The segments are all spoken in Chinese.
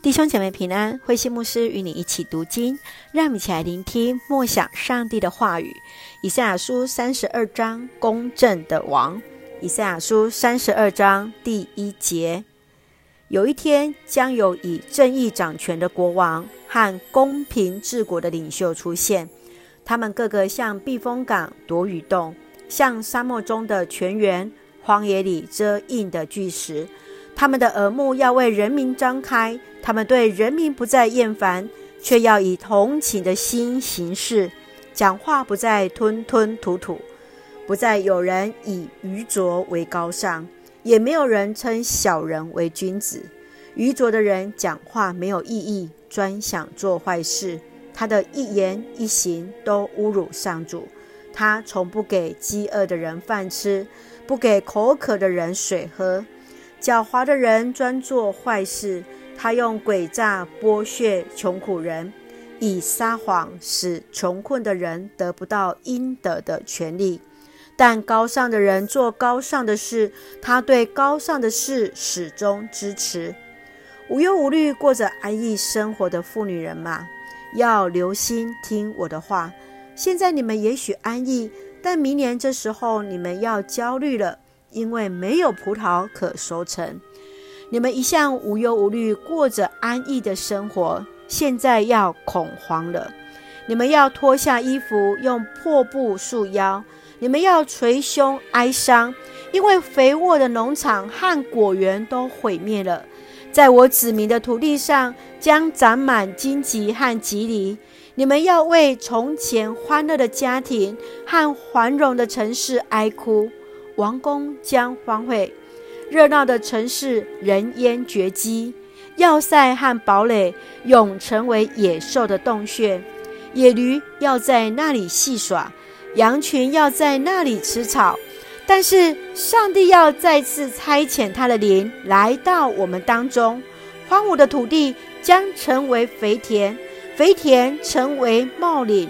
弟兄姐妹平安，慧馨牧师与你一起读经，让我们一起来聆听默想上帝的话语。以赛亚书三十二章，公正的王。以赛亚书三十二章第一节：有一天，将有以正义掌权的国王和公平治国的领袖出现，他们个个像避风港躲雨洞，像沙漠中的泉源，荒野里遮荫的巨石。他们的耳目要为人民张开，他们对人民不再厌烦，却要以同情的心行事，讲话不再吞吞吐吐，不再有人以愚拙为高尚，也没有人称小人为君子。愚拙的人讲话没有意义，专想做坏事，他的一言一行都侮辱上主。他从不给饥饿的人饭吃，不给口渴的人水喝。狡猾的人专做坏事，他用诡诈剥削穷苦人，以撒谎使穷困的人得不到应得的权利。但高尚的人做高尚的事，他对高尚的事始终支持。无忧无虑过着安逸生活的妇女人嘛，要留心听我的话。现在你们也许安逸，但明年这时候你们要焦虑了。因为没有葡萄可收成，你们一向无忧无虑，过着安逸的生活，现在要恐慌了。你们要脱下衣服，用破布束腰；你们要捶胸哀伤，因为肥沃的农场和果园都毁灭了。在我子民的土地上，将长满荆棘和蒺藜。你们要为从前欢乐的家庭和繁荣的城市哀哭。王宫将荒废，热闹的城市人烟绝迹，要塞和堡垒永成为野兽的洞穴，野驴要在那里戏耍，羊群要在那里吃草。但是上帝要再次差遣他的灵来到我们当中，荒芜的土地将成为肥田，肥田成为茂岭，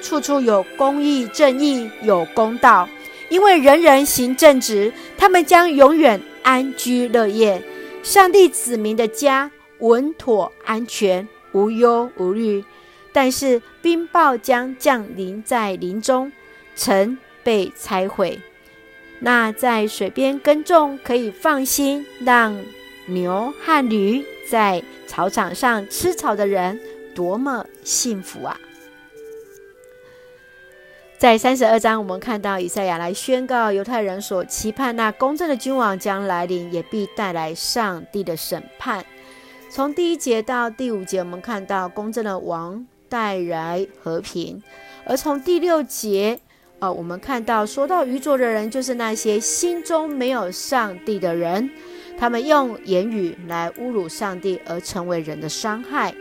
处处有公义正义，有公道。因为人人行正直，他们将永远安居乐业。上帝子民的家稳妥安全，无忧无虑。但是冰雹将降临在林中，城被拆毁。那在水边耕种可以放心让牛和驴在草场上吃草的人，多么幸福啊！在三十二章，我们看到以赛亚来宣告犹太人所期盼那公正的君王将来临，也必带来上帝的审判。从第一节到第五节，我们看到公正的王带来和平；而从第六节，啊、呃，我们看到说到愚拙的人，就是那些心中没有上帝的人，他们用言语来侮辱上帝，而成为人的伤害。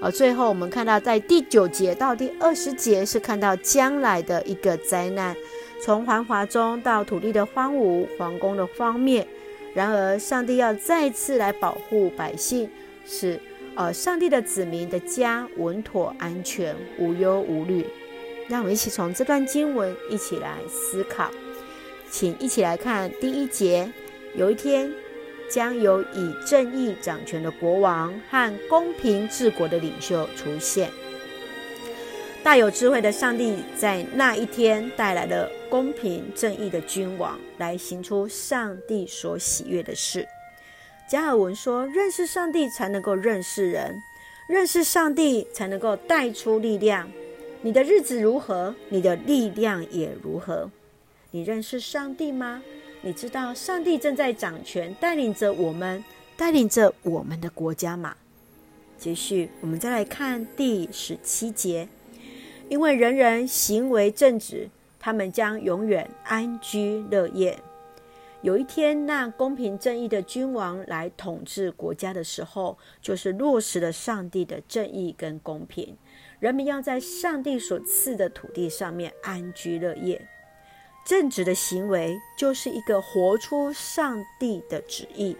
而最后，我们看到在第九节到第二十节是看到将来的一个灾难，从繁华中到土地的荒芜、皇宫的荒灭。然而，上帝要再次来保护百姓，使呃上帝的子民的家稳妥安全、无忧无虑。让我们一起从这段经文一起来思考，请一起来看第一节。有一天。将有以正义掌权的国王和公平治国的领袖出现。大有智慧的上帝在那一天带来了公平正义的君王，来行出上帝所喜悦的事。加尔文说：“认识上帝才能够认识人，认识上帝才能够带出力量。你的日子如何，你的力量也如何。你认识上帝吗？”你知道上帝正在掌权，带领着我们，带领着我们的国家吗？继续，我们再来看第十七节。因为人人行为正直，他们将永远安居乐业。有一天，那公平正义的君王来统治国家的时候，就是落实了上帝的正义跟公平。人民要在上帝所赐的土地上面安居乐业。正直的行为就是一个活出上帝的旨意，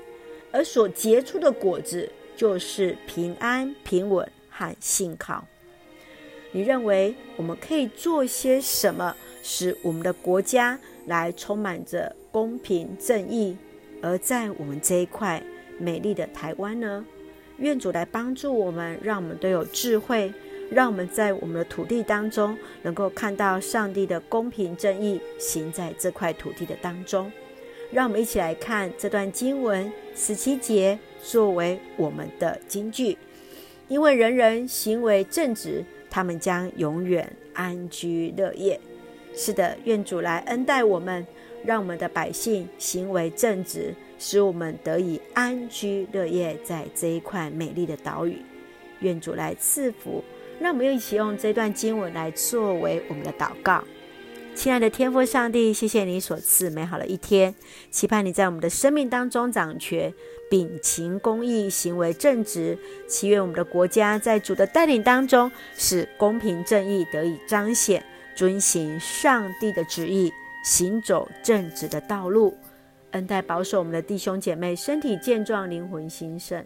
而所结出的果子就是平安、平稳和信靠。你认为我们可以做些什么，使我们的国家来充满着公平正义？而在我们这一块美丽的台湾呢？愿主来帮助我们，让我们都有智慧，让我们在我们的土地当中能够看到上帝的公平正义行在这块土地的当中。让我们一起来看这段经文十七节，作为我们的金句。因为人人行为正直，他们将永远安居乐业。是的，愿主来恩待我们，让我们的百姓行为正直，使我们得以安居乐业在这一块美丽的岛屿。愿主来赐福，让我们又一起用这段经文来作为我们的祷告。亲爱的天父上帝，谢谢你所赐美好的一天，期盼你在我们的生命当中掌权，秉行公义，行为正直。祈愿我们的国家在主的带领当中，使公平正义得以彰显，遵行上帝的旨意，行走正直的道路。恩待保守我们的弟兄姐妹身体健壮，灵魂兴盛，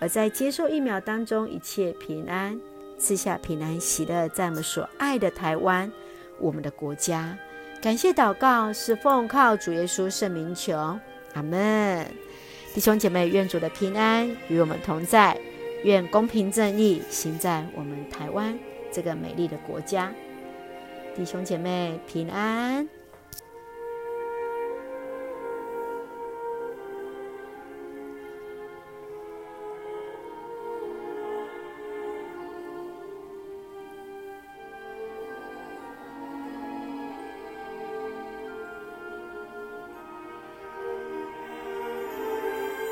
而在接受疫苗当中一切平安，赐下平安喜乐，在我们所爱的台湾。我们的国家，感谢祷告是奉靠主耶稣圣名求，阿门。弟兄姐妹，愿主的平安与我们同在，愿公平正义行在我们台湾这个美丽的国家。弟兄姐妹平安。